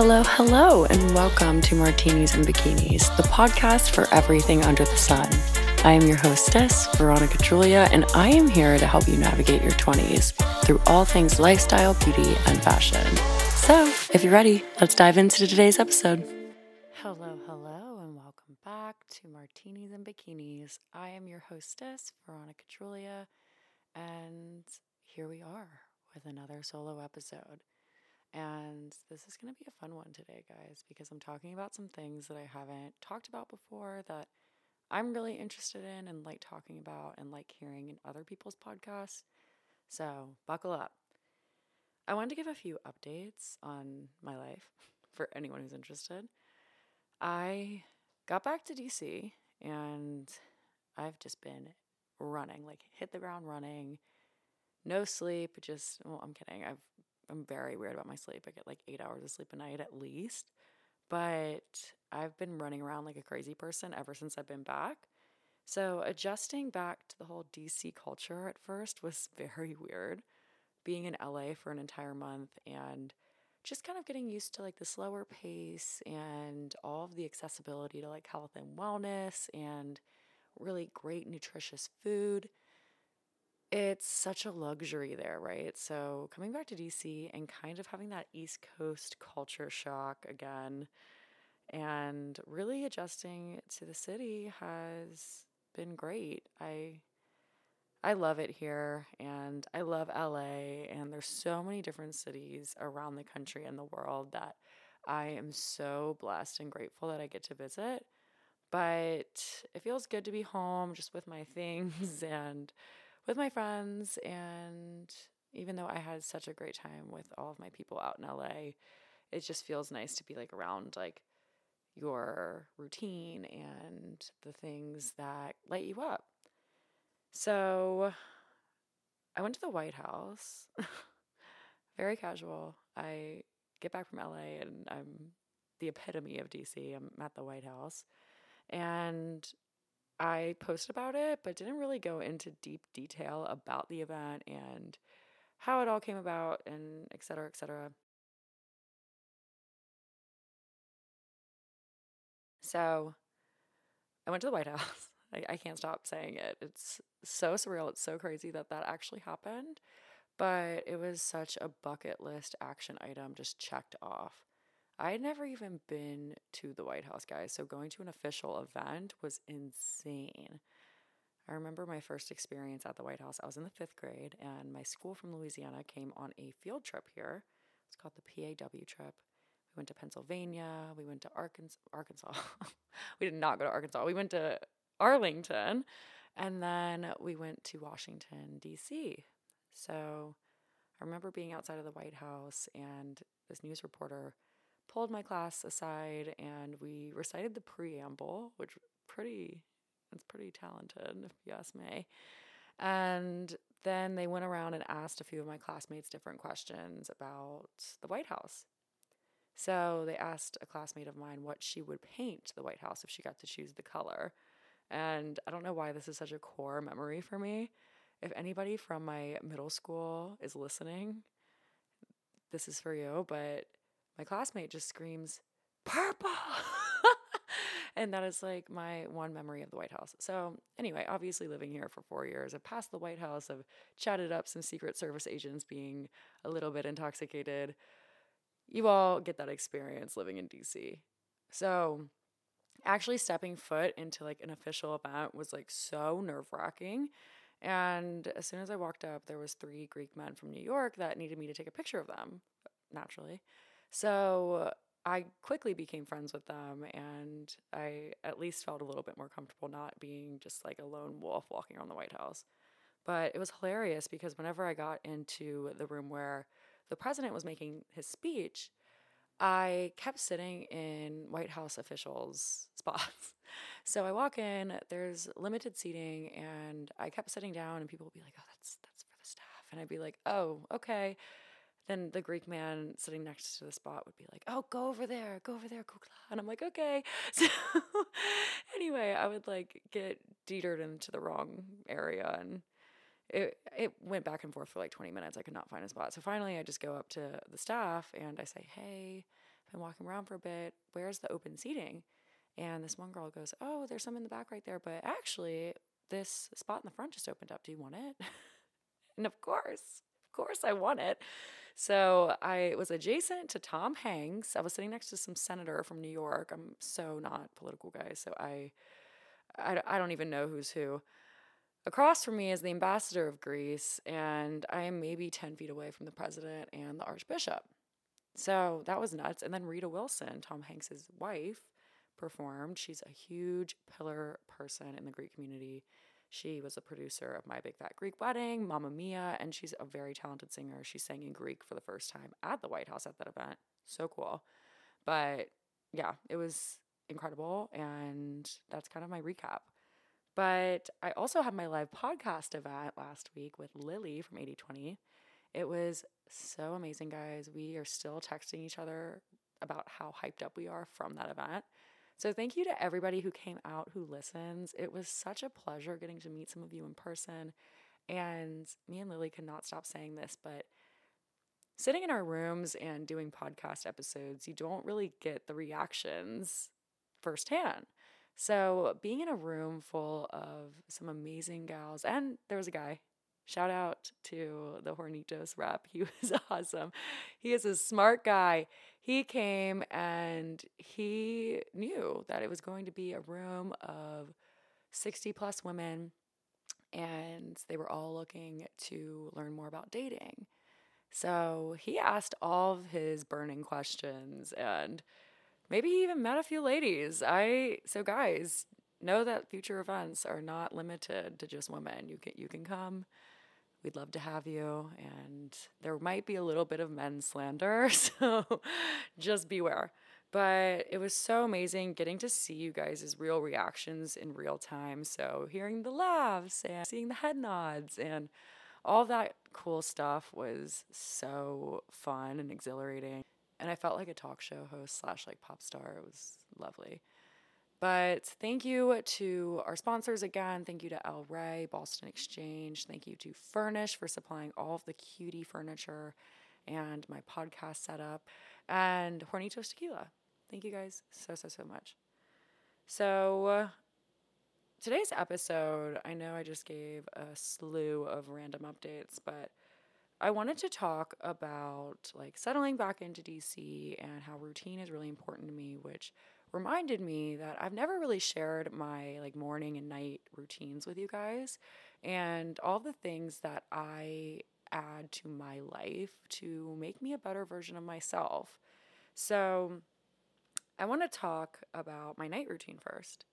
Hello, hello, and welcome to Martinis and Bikinis, the podcast for everything under the sun. I am your hostess, Veronica Julia, and I am here to help you navigate your 20s through all things lifestyle, beauty, and fashion. So, if you're ready, let's dive into today's episode. Hello, hello, and welcome back to Martinis and Bikinis. I am your hostess, Veronica Julia, and here we are with another solo episode. And this is going to be a fun one today, guys, because I'm talking about some things that I haven't talked about before that I'm really interested in and like talking about and like hearing in other people's podcasts. So, buckle up. I wanted to give a few updates on my life for anyone who's interested. I got back to DC and I've just been running, like hit the ground running. No sleep, just well, I'm kidding. I've I'm very weird about my sleep. I get like eight hours of sleep a night at least. But I've been running around like a crazy person ever since I've been back. So adjusting back to the whole DC culture at first was very weird. Being in LA for an entire month and just kind of getting used to like the slower pace and all of the accessibility to like health and wellness and really great nutritious food it's such a luxury there, right? So coming back to DC and kind of having that East Coast culture shock again and really adjusting to the city has been great. I I love it here and I love LA and there's so many different cities around the country and the world that I am so blessed and grateful that I get to visit. But it feels good to be home just with my things and with my friends. And even though I had such a great time with all of my people out in LA, it just feels nice to be like around like your routine and the things that light you up. So I went to the White House, very casual. I get back from LA and I'm the epitome of DC. I'm at the White House. And I posted about it, but didn't really go into deep detail about the event and how it all came about and et cetera, et cetera. So I went to the White House. I, I can't stop saying it. It's so surreal. It's so crazy that that actually happened. But it was such a bucket list action item just checked off. I had never even been to the White House, guys. So going to an official event was insane. I remember my first experience at the White House. I was in the fifth grade, and my school from Louisiana came on a field trip here. It's called the PAW trip. We went to Pennsylvania. We went to Arkansas. Arkansas. we did not go to Arkansas. We went to Arlington, and then we went to Washington D.C. So I remember being outside of the White House, and this news reporter pulled my class aside and we recited the preamble, which pretty it's pretty talented, if you ask me. And then they went around and asked a few of my classmates different questions about the White House. So they asked a classmate of mine what she would paint the White House if she got to choose the color. And I don't know why this is such a core memory for me. If anybody from my middle school is listening, this is for you, but my classmate just screams, Purple! and that is like my one memory of the White House. So, anyway, obviously living here for four years, I've passed the White House, I've chatted up some Secret Service agents being a little bit intoxicated. You all get that experience living in DC. So, actually stepping foot into like an official event was like so nerve wracking. And as soon as I walked up, there was three Greek men from New York that needed me to take a picture of them, naturally. So I quickly became friends with them, and I at least felt a little bit more comfortable not being just like a lone wolf walking around the White House. But it was hilarious because whenever I got into the room where the president was making his speech, I kept sitting in White House officials' spots. So I walk in, there's limited seating, and I kept sitting down, and people would be like, "Oh, that's that's for the staff," and I'd be like, "Oh, okay." Then the Greek man sitting next to the spot would be like, "Oh, go over there, go over there, kukla," and I'm like, "Okay." So anyway, I would like get deetered into the wrong area, and it it went back and forth for like 20 minutes. I could not find a spot, so finally, I just go up to the staff and I say, "Hey." I've been walking around for a bit. Where's the open seating? And this one girl goes, Oh, there's some in the back right there, but actually, this spot in the front just opened up. Do you want it? and of course, of course, I want it. So I was adjacent to Tom Hanks. I was sitting next to some senator from New York. I'm so not political, guys. So I, I, I don't even know who's who. Across from me is the ambassador of Greece, and I am maybe 10 feet away from the president and the archbishop. So that was nuts. And then Rita Wilson, Tom Hanks's wife, performed. She's a huge pillar person in the Greek community. She was a producer of My Big Fat Greek Wedding, Mamma Mia, and she's a very talented singer. She sang in Greek for the first time at the White House at that event. So cool. But yeah, it was incredible. And that's kind of my recap. But I also had my live podcast event last week with Lily from 8020. It was so amazing, guys. We are still texting each other about how hyped up we are from that event. So, thank you to everybody who came out who listens. It was such a pleasure getting to meet some of you in person. And me and Lily could not stop saying this, but sitting in our rooms and doing podcast episodes, you don't really get the reactions firsthand. So, being in a room full of some amazing gals, and there was a guy, Shout out to the Hornitos rep. He was awesome. He is a smart guy. He came and he knew that it was going to be a room of 60 plus women and they were all looking to learn more about dating. So he asked all of his burning questions and maybe he even met a few ladies. I so guys, know that future events are not limited to just women. You can you can come we'd love to have you. And there might be a little bit of men slander, so just beware. But it was so amazing getting to see you guys' real reactions in real time. So hearing the laughs and seeing the head nods and all that cool stuff was so fun and exhilarating. And I felt like a talk show host slash like pop star. It was lovely. But thank you to our sponsors again. Thank you to El Rey, Boston Exchange. Thank you to Fernish for supplying all of the cutie furniture and my podcast setup. And Hornitos Tequila. Thank you guys so, so, so much. So, today's episode, I know I just gave a slew of random updates, but I wanted to talk about like settling back into DC and how routine is really important to me, which reminded me that I've never really shared my like morning and night routines with you guys and all the things that I add to my life to make me a better version of myself. So, I want to talk about my night routine first.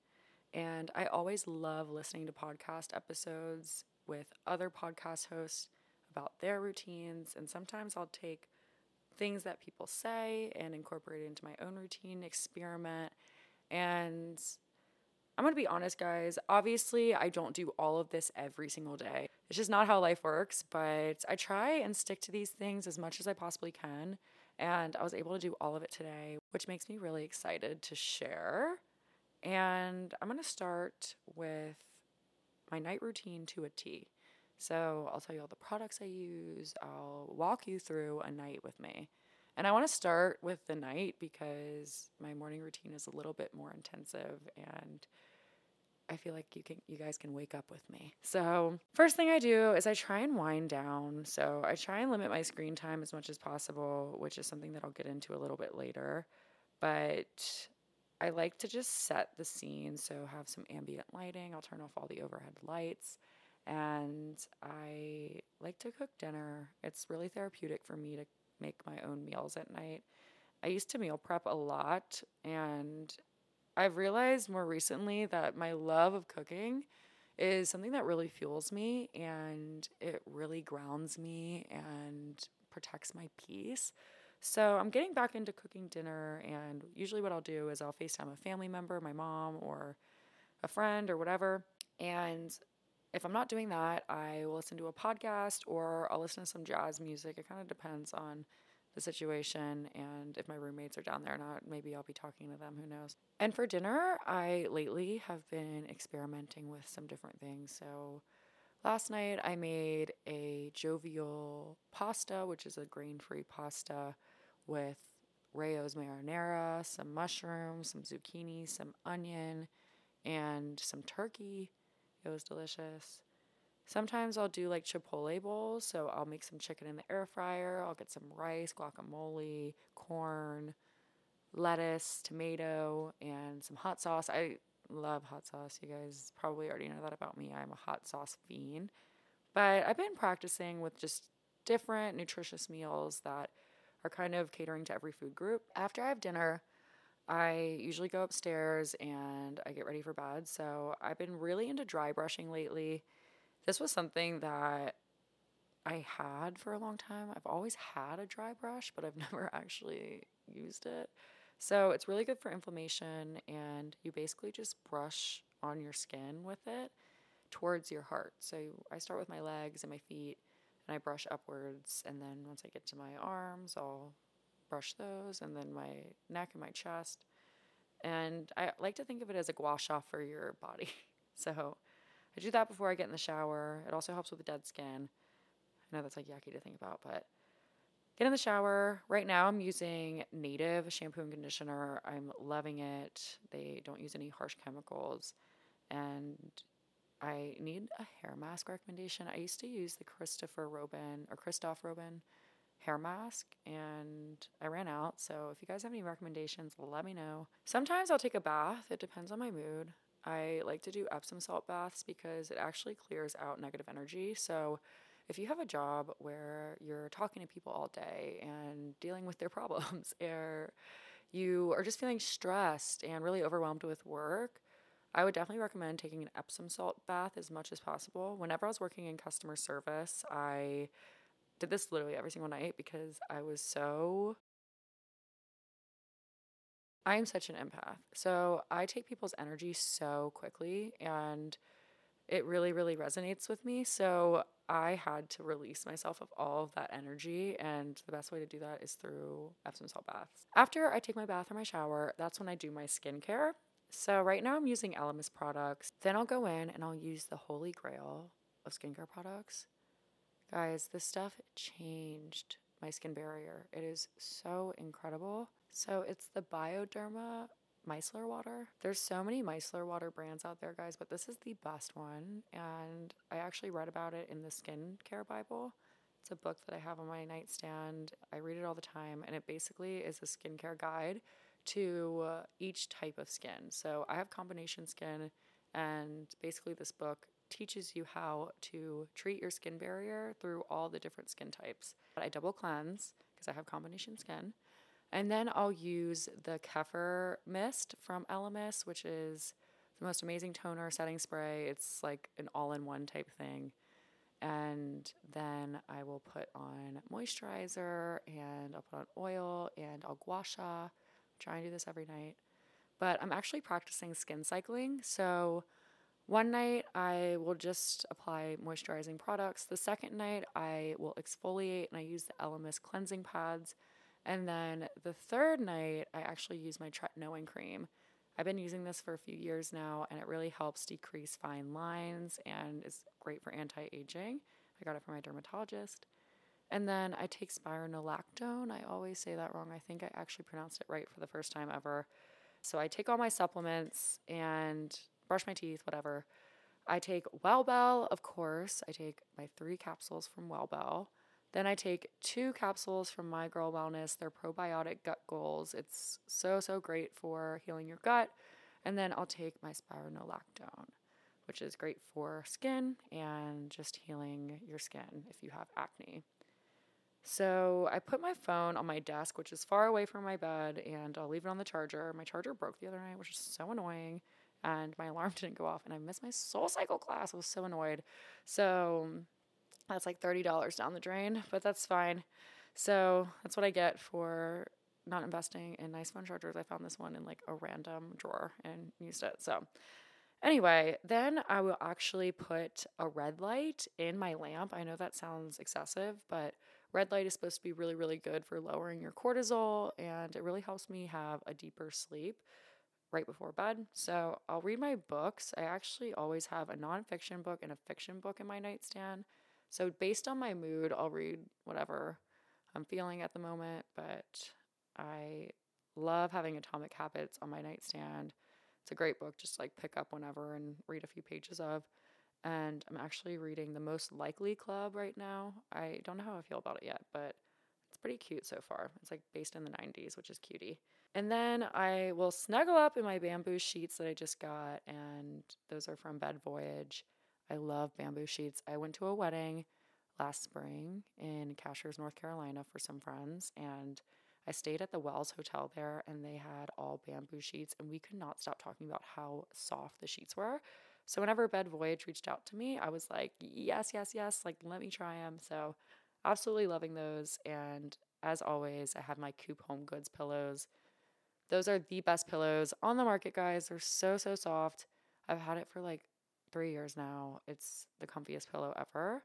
And I always love listening to podcast episodes with other podcast hosts about their routines. And sometimes I'll take things that people say and incorporate it into my own routine, experiment. And I'm gonna be honest, guys. Obviously, I don't do all of this every single day. It's just not how life works, but I try and stick to these things as much as I possibly can. And I was able to do all of it today, which makes me really excited to share. And I'm gonna start with my night routine to a a T. So I'll tell you all the products I use. I'll walk you through a night with me. And I want to start with the night because my morning routine is a little bit more intensive and I feel like you can you guys can wake up with me. So, first thing I do is I try and wind down. So, I try and limit my screen time as much as possible, which is something that I'll get into a little bit later. But I like to just set the scene, so have some ambient lighting. I'll turn off all the overhead lights and I like to cook dinner. It's really therapeutic for me to make my own meals at night. I used to meal prep a lot, and I've realized more recently that my love of cooking is something that really fuels me and it really grounds me and protects my peace. So I'm getting back into cooking dinner, and usually what I'll do is I'll FaceTime a family member, my mom, or a friend, or whatever, and if I'm not doing that, I will listen to a podcast or I'll listen to some jazz music. It kind of depends on the situation and if my roommates are down there or not. Maybe I'll be talking to them, who knows. And for dinner, I lately have been experimenting with some different things. So last night I made a jovial pasta, which is a grain free pasta with Rao's marinara, some mushrooms, some zucchini, some onion, and some turkey. It was delicious. Sometimes I'll do like chipotle bowls. So I'll make some chicken in the air fryer. I'll get some rice, guacamole, corn, lettuce, tomato, and some hot sauce. I love hot sauce. You guys probably already know that about me. I'm a hot sauce fiend. But I've been practicing with just different nutritious meals that are kind of catering to every food group. After I have dinner, I usually go upstairs and I get ready for bed. So I've been really into dry brushing lately. This was something that I had for a long time. I've always had a dry brush, but I've never actually used it. So it's really good for inflammation, and you basically just brush on your skin with it towards your heart. So I start with my legs and my feet, and I brush upwards. And then once I get to my arms, I'll brush those, and then my neck and my chest. And I like to think of it as a gua sha for your body. so I do that before I get in the shower. It also helps with the dead skin. I know that's like yucky to think about, but get in the shower. Right now, I'm using native shampoo and conditioner. I'm loving it. They don't use any harsh chemicals. And I need a hair mask recommendation. I used to use the Christopher Robin or Christoph Robin hair mask and I ran out. So if you guys have any recommendations, let me know. Sometimes I'll take a bath. It depends on my mood. I like to do Epsom salt baths because it actually clears out negative energy. So if you have a job where you're talking to people all day and dealing with their problems, or you are just feeling stressed and really overwhelmed with work, I would definitely recommend taking an Epsom salt bath as much as possible. Whenever I was working in customer service, I did this literally every single night because I was so. I am such an empath. So I take people's energy so quickly and it really, really resonates with me. So I had to release myself of all of that energy. And the best way to do that is through Epsom salt baths. After I take my bath or my shower, that's when I do my skincare. So right now I'm using Elemis products. Then I'll go in and I'll use the holy grail of skincare products. Guys, this stuff changed my skin barrier. It is so incredible. So it's the Bioderma micellar water. There's so many micellar water brands out there, guys, but this is the best one. And I actually read about it in the Skincare Bible. It's a book that I have on my nightstand. I read it all the time, and it basically is a skincare guide to uh, each type of skin. So I have combination skin, and basically, this book teaches you how to treat your skin barrier through all the different skin types. I double cleanse because I have combination skin. And then I'll use the Kefir Mist from Elemis, which is the most amazing toner setting spray. It's like an all in one type thing. And then I will put on moisturizer and I'll put on oil and I'll gua sha. Try and do this every night. But I'm actually practicing skin cycling. So one night I will just apply moisturizing products. The second night I will exfoliate and I use the Elemis cleansing pads. And then the third night, I actually use my tretinoin cream. I've been using this for a few years now, and it really helps decrease fine lines and is great for anti aging. I got it from my dermatologist. And then I take spironolactone. I always say that wrong. I think I actually pronounced it right for the first time ever. So I take all my supplements and brush my teeth, whatever. I take Wellbel, of course. I take my three capsules from Wellbel. Then I take two capsules from My Girl Wellness. They're probiotic gut goals. It's so, so great for healing your gut. And then I'll take my spironolactone, which is great for skin and just healing your skin if you have acne. So I put my phone on my desk, which is far away from my bed, and I'll leave it on the charger. My charger broke the other night, which is so annoying, and my alarm didn't go off, and I missed my SoulCycle class. I was so annoyed. So that's like $30 down the drain, but that's fine. So that's what I get for not investing in nice phone chargers. I found this one in like a random drawer and used it. So anyway, then I will actually put a red light in my lamp. I know that sounds excessive, but red light is supposed to be really, really good for lowering your cortisol and it really helps me have a deeper sleep right before bed. So I'll read my books. I actually always have a nonfiction book and a fiction book in my nightstand. So, based on my mood, I'll read whatever I'm feeling at the moment. But I love having Atomic Habits on my nightstand. It's a great book, just like pick up whenever and read a few pages of. And I'm actually reading The Most Likely Club right now. I don't know how I feel about it yet, but it's pretty cute so far. It's like based in the 90s, which is cutie. And then I will snuggle up in my bamboo sheets that I just got, and those are from Bed Voyage. I love bamboo sheets. I went to a wedding last spring in Cashiers, North Carolina for some friends, and I stayed at the Wells Hotel there, and they had all bamboo sheets, and we could not stop talking about how soft the sheets were. So whenever Bed Voyage reached out to me, I was like, yes, yes, yes, like let me try them. So absolutely loving those. And as always, I have my Coop Home Goods pillows. Those are the best pillows on the market, guys. They're so, so soft. I've had it for like three years now. It's the comfiest pillow ever.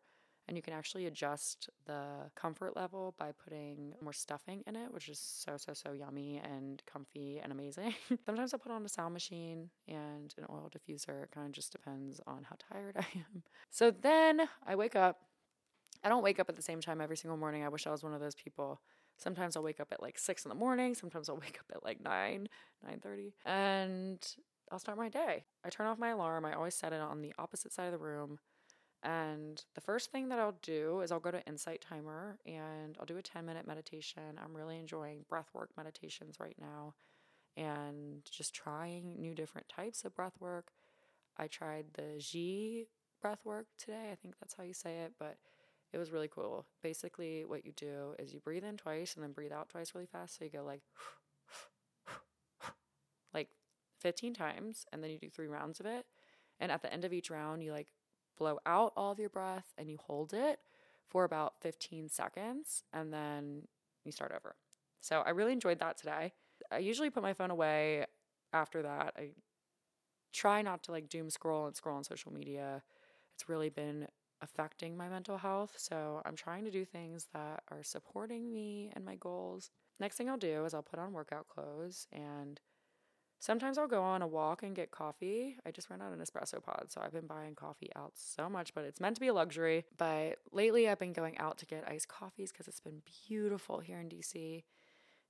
And you can actually adjust the comfort level by putting more stuffing in it, which is so, so, so yummy and comfy and amazing. Sometimes I'll put on a sound machine and an oil diffuser. It kind of just depends on how tired I am. So then I wake up. I don't wake up at the same time every single morning. I wish I was one of those people. Sometimes I'll wake up at like six in the morning. Sometimes I'll wake up at like nine, nine thirty, and I'll start my day. I turn off my alarm. I always set it on the opposite side of the room. And the first thing that I'll do is I'll go to Insight Timer and I'll do a 10 minute meditation. I'm really enjoying breath work meditations right now and just trying new different types of breath work. I tried the G breath work today. I think that's how you say it, but it was really cool. Basically, what you do is you breathe in twice and then breathe out twice really fast. So you go like, like 15 times, and then you do three rounds of it. And at the end of each round, you like blow out all of your breath and you hold it for about 15 seconds and then you start over. So I really enjoyed that today. I usually put my phone away after that. I try not to like doom scroll and scroll on social media. It's really been affecting my mental health. So I'm trying to do things that are supporting me and my goals. Next thing I'll do is I'll put on workout clothes and Sometimes I'll go on a walk and get coffee. I just ran out an espresso pod, so I've been buying coffee out so much, but it's meant to be a luxury. But lately I've been going out to get iced coffees because it's been beautiful here in DC.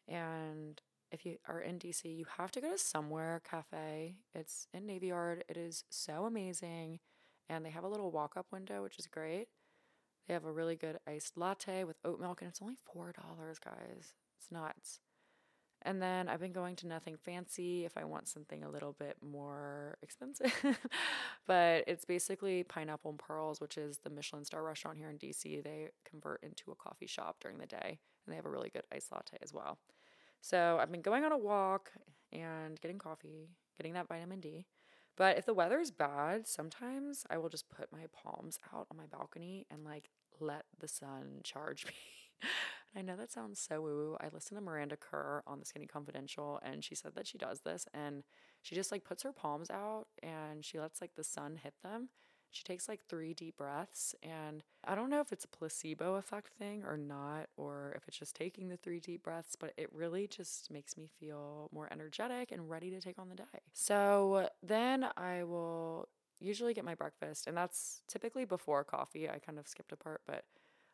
And if you are in DC, you have to go to Somewhere Cafe. It's in Navy Yard. It is so amazing. And they have a little walk up window, which is great. They have a really good iced latte with oat milk, and it's only $4, guys. It's nuts. And then I've been going to Nothing Fancy if I want something a little bit more expensive. but it's basically Pineapple and Pearls, which is the Michelin star restaurant here in DC. They convert into a coffee shop during the day and they have a really good iced latte as well. So I've been going on a walk and getting coffee, getting that vitamin D. But if the weather is bad, sometimes I will just put my palms out on my balcony and like let the sun charge me. I know that sounds so woo woo. I listened to Miranda Kerr on the Skinny Confidential and she said that she does this and she just like puts her palms out and she lets like the sun hit them. She takes like three deep breaths and I don't know if it's a placebo effect thing or not or if it's just taking the three deep breaths, but it really just makes me feel more energetic and ready to take on the day. So then I will usually get my breakfast, and that's typically before coffee. I kind of skipped a part, but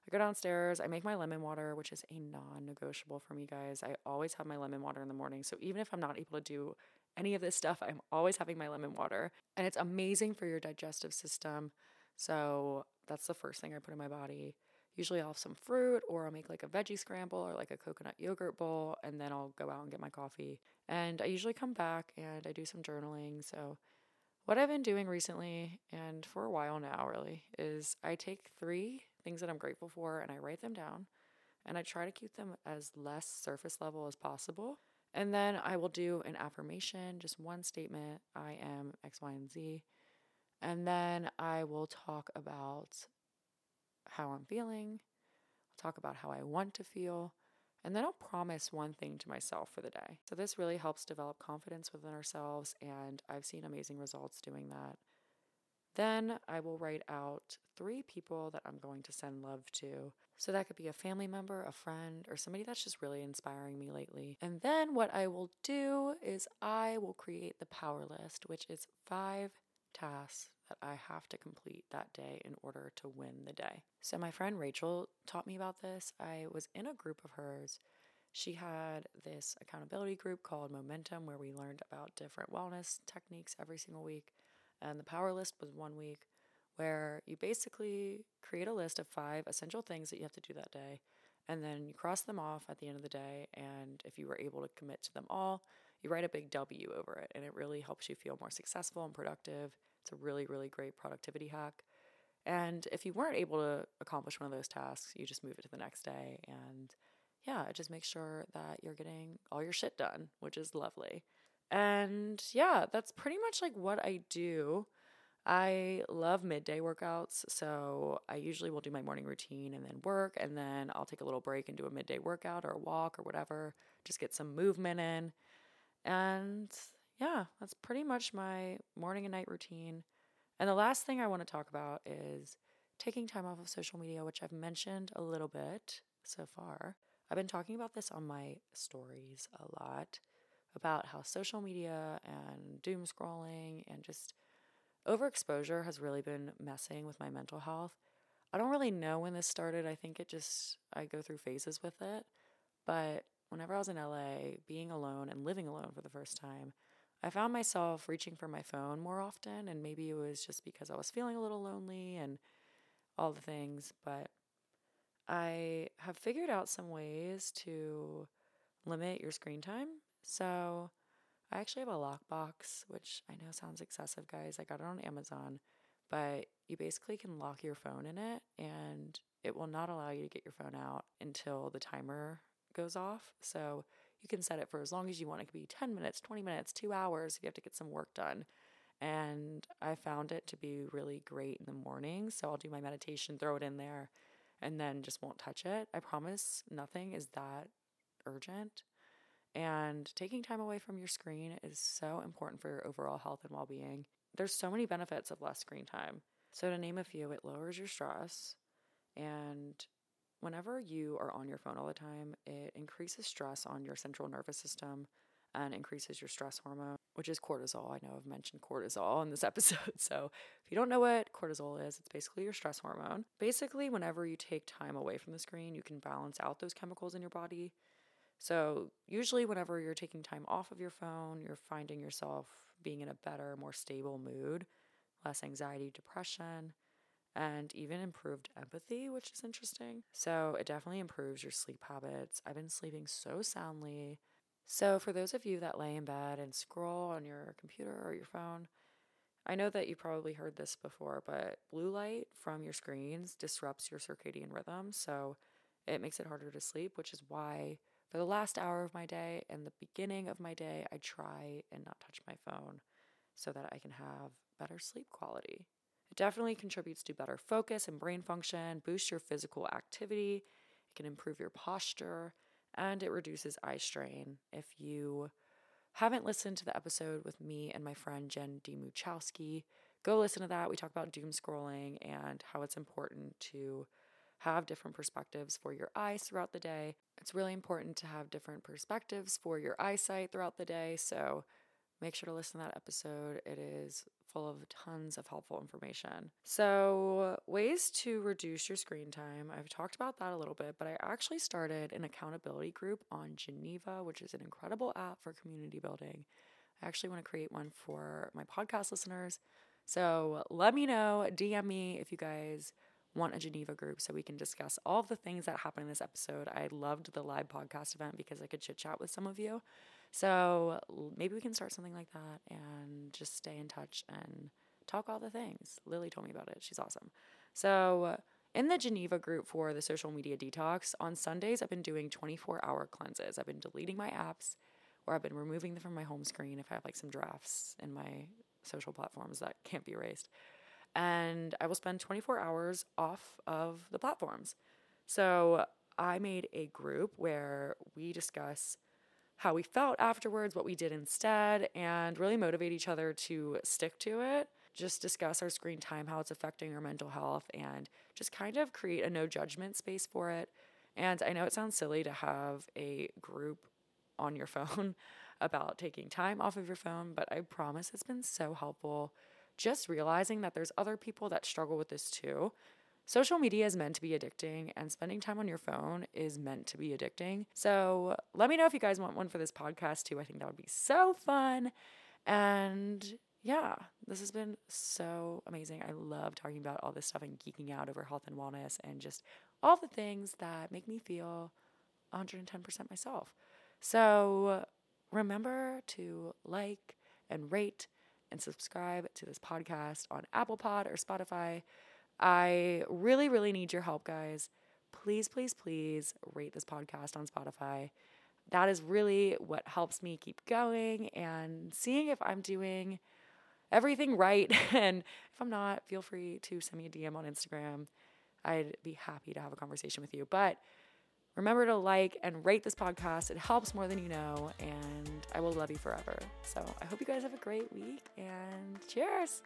I go downstairs, I make my lemon water, which is a non negotiable for me, guys. I always have my lemon water in the morning. So even if I'm not able to do any of this stuff, I'm always having my lemon water. And it's amazing for your digestive system. So that's the first thing I put in my body. Usually I'll have some fruit or I'll make like a veggie scramble or like a coconut yogurt bowl and then I'll go out and get my coffee. And I usually come back and I do some journaling. So what I've been doing recently, and for a while now, really, is I take three things that I'm grateful for and I write them down and I try to keep them as less surface level as possible. And then I will do an affirmation, just one statement I am X, Y, and Z. And then I will talk about how I'm feeling, I'll talk about how I want to feel, and then I'll promise one thing to myself for the day. So this really helps develop confidence within ourselves, and I've seen amazing results doing that. Then I will write out three people that I'm going to send love to. So that could be a family member, a friend, or somebody that's just really inspiring me lately. And then what I will do is I will create the power list, which is five tasks that I have to complete that day in order to win the day. So, my friend Rachel taught me about this. I was in a group of hers. she had this accountability group called Momentum where we learned about different wellness techniques every single week. And the power list was one week where you basically create a list of five essential things that you have to do that day. And then you cross them off at the end of the day. And if you were able to commit to them all, you write a big W over it. And it really helps you feel more successful and productive. It's a really, really great productivity hack. And if you weren't able to accomplish one of those tasks, you just move it to the next day. And yeah, it just makes sure that you're getting all your shit done, which is lovely. And yeah, that's pretty much like what I do. I love midday workouts. So I usually will do my morning routine and then work, and then I'll take a little break and do a midday workout or a walk or whatever, just get some movement in. And yeah, that's pretty much my morning and night routine. And the last thing I want to talk about is taking time off of social media, which I've mentioned a little bit so far. I've been talking about this on my stories a lot about how social media and doom scrolling and just overexposure has really been messing with my mental health. I don't really know when this started. I think it just, I go through phases with it. But whenever I was in LA, being alone and living alone for the first time, I found myself reaching for my phone more often. And maybe it was just because I was feeling a little lonely and all the things. But I have figured out some ways to limit your screen time. So I actually have a lockbox, which I know sounds excessive, guys. I got it on Amazon, but you basically can lock your phone in it and it will not allow you to get your phone out until the timer goes off. So you can set it for as long as you want. It could be 10 minutes, 20 minutes, two hours if you have to get some work done. And I found it to be really great in the morning. So I'll do my meditation, throw it in there, and then just won't touch it. I promise nothing is that urgent. And taking time away from your screen is so important for your overall health and well being. There's so many benefits of less screen time. So, to name a few, it lowers your stress. And whenever you are on your phone all the time, it increases stress on your central nervous system and increases your stress hormone, which is cortisol. I know I've mentioned cortisol in this episode. So, if you don't know what cortisol is, it's basically your stress hormone. Basically, whenever you take time away from the screen, you can balance out those chemicals in your body so, usually, whenever you're taking time off of your phone, you're finding yourself being in a better, more stable mood, less anxiety, depression, and even improved empathy, which is interesting. So, it definitely improves your sleep habits. I've been sleeping so soundly. So, for those of you that lay in bed and scroll on your computer or your phone, I know that you probably heard this before, but blue light from your screens disrupts your circadian rhythm. So, it makes it harder to sleep, which is why for the last hour of my day and the beginning of my day, I try and not touch my phone so that I can have better sleep quality. It definitely contributes to better focus and brain function, boosts your physical activity, it can improve your posture, and it reduces eye strain. If you haven't listened to the episode with me and my friend Jen Demuchowski, go listen to that. We talk about doom scrolling and how it's important to have different perspectives for your eyes throughout the day. It's really important to have different perspectives for your eyesight throughout the day. So make sure to listen to that episode. It is full of tons of helpful information. So, ways to reduce your screen time. I've talked about that a little bit, but I actually started an accountability group on Geneva, which is an incredible app for community building. I actually want to create one for my podcast listeners. So, let me know, DM me if you guys want a Geneva group so we can discuss all the things that happened in this episode. I loved the live podcast event because I could chit chat with some of you. So maybe we can start something like that and just stay in touch and talk all the things. Lily told me about it. She's awesome. So, in the Geneva group for the social media detox, on Sundays, I've been doing 24 hour cleanses. I've been deleting my apps or I've been removing them from my home screen if I have like some drafts in my social platforms that can't be erased and I will spend 24 hours off of the platforms. So I made a group where we discuss how we felt afterwards, what we did instead, and really motivate each other to stick to it. Just discuss our screen time, how it's affecting our mental health, and just kind of create a no judgment space for it. And I know it sounds silly to have a group on your phone about taking time off of your phone, but I promise it's been so helpful just realizing that there's other people that struggle with this too. social media is meant to be addicting and spending time on your phone is meant to be addicting. So let me know if you guys want one for this podcast too. I think that would be so fun. And yeah, this has been so amazing. I love talking about all this stuff and geeking out over health and wellness and just all the things that make me feel 110% myself. So remember to like and rate and subscribe to this podcast on Apple Pod or Spotify. I really, really need your help, guys. Please, please, please rate this podcast on Spotify. That is really what helps me keep going and seeing if I'm doing everything right. And if I'm not, feel free to send me a DM on Instagram. I'd be happy to have a conversation with you. But remember to like and rate this podcast. It helps more than you know, and I will love you forever. So I hope you guys have a great week and cheers.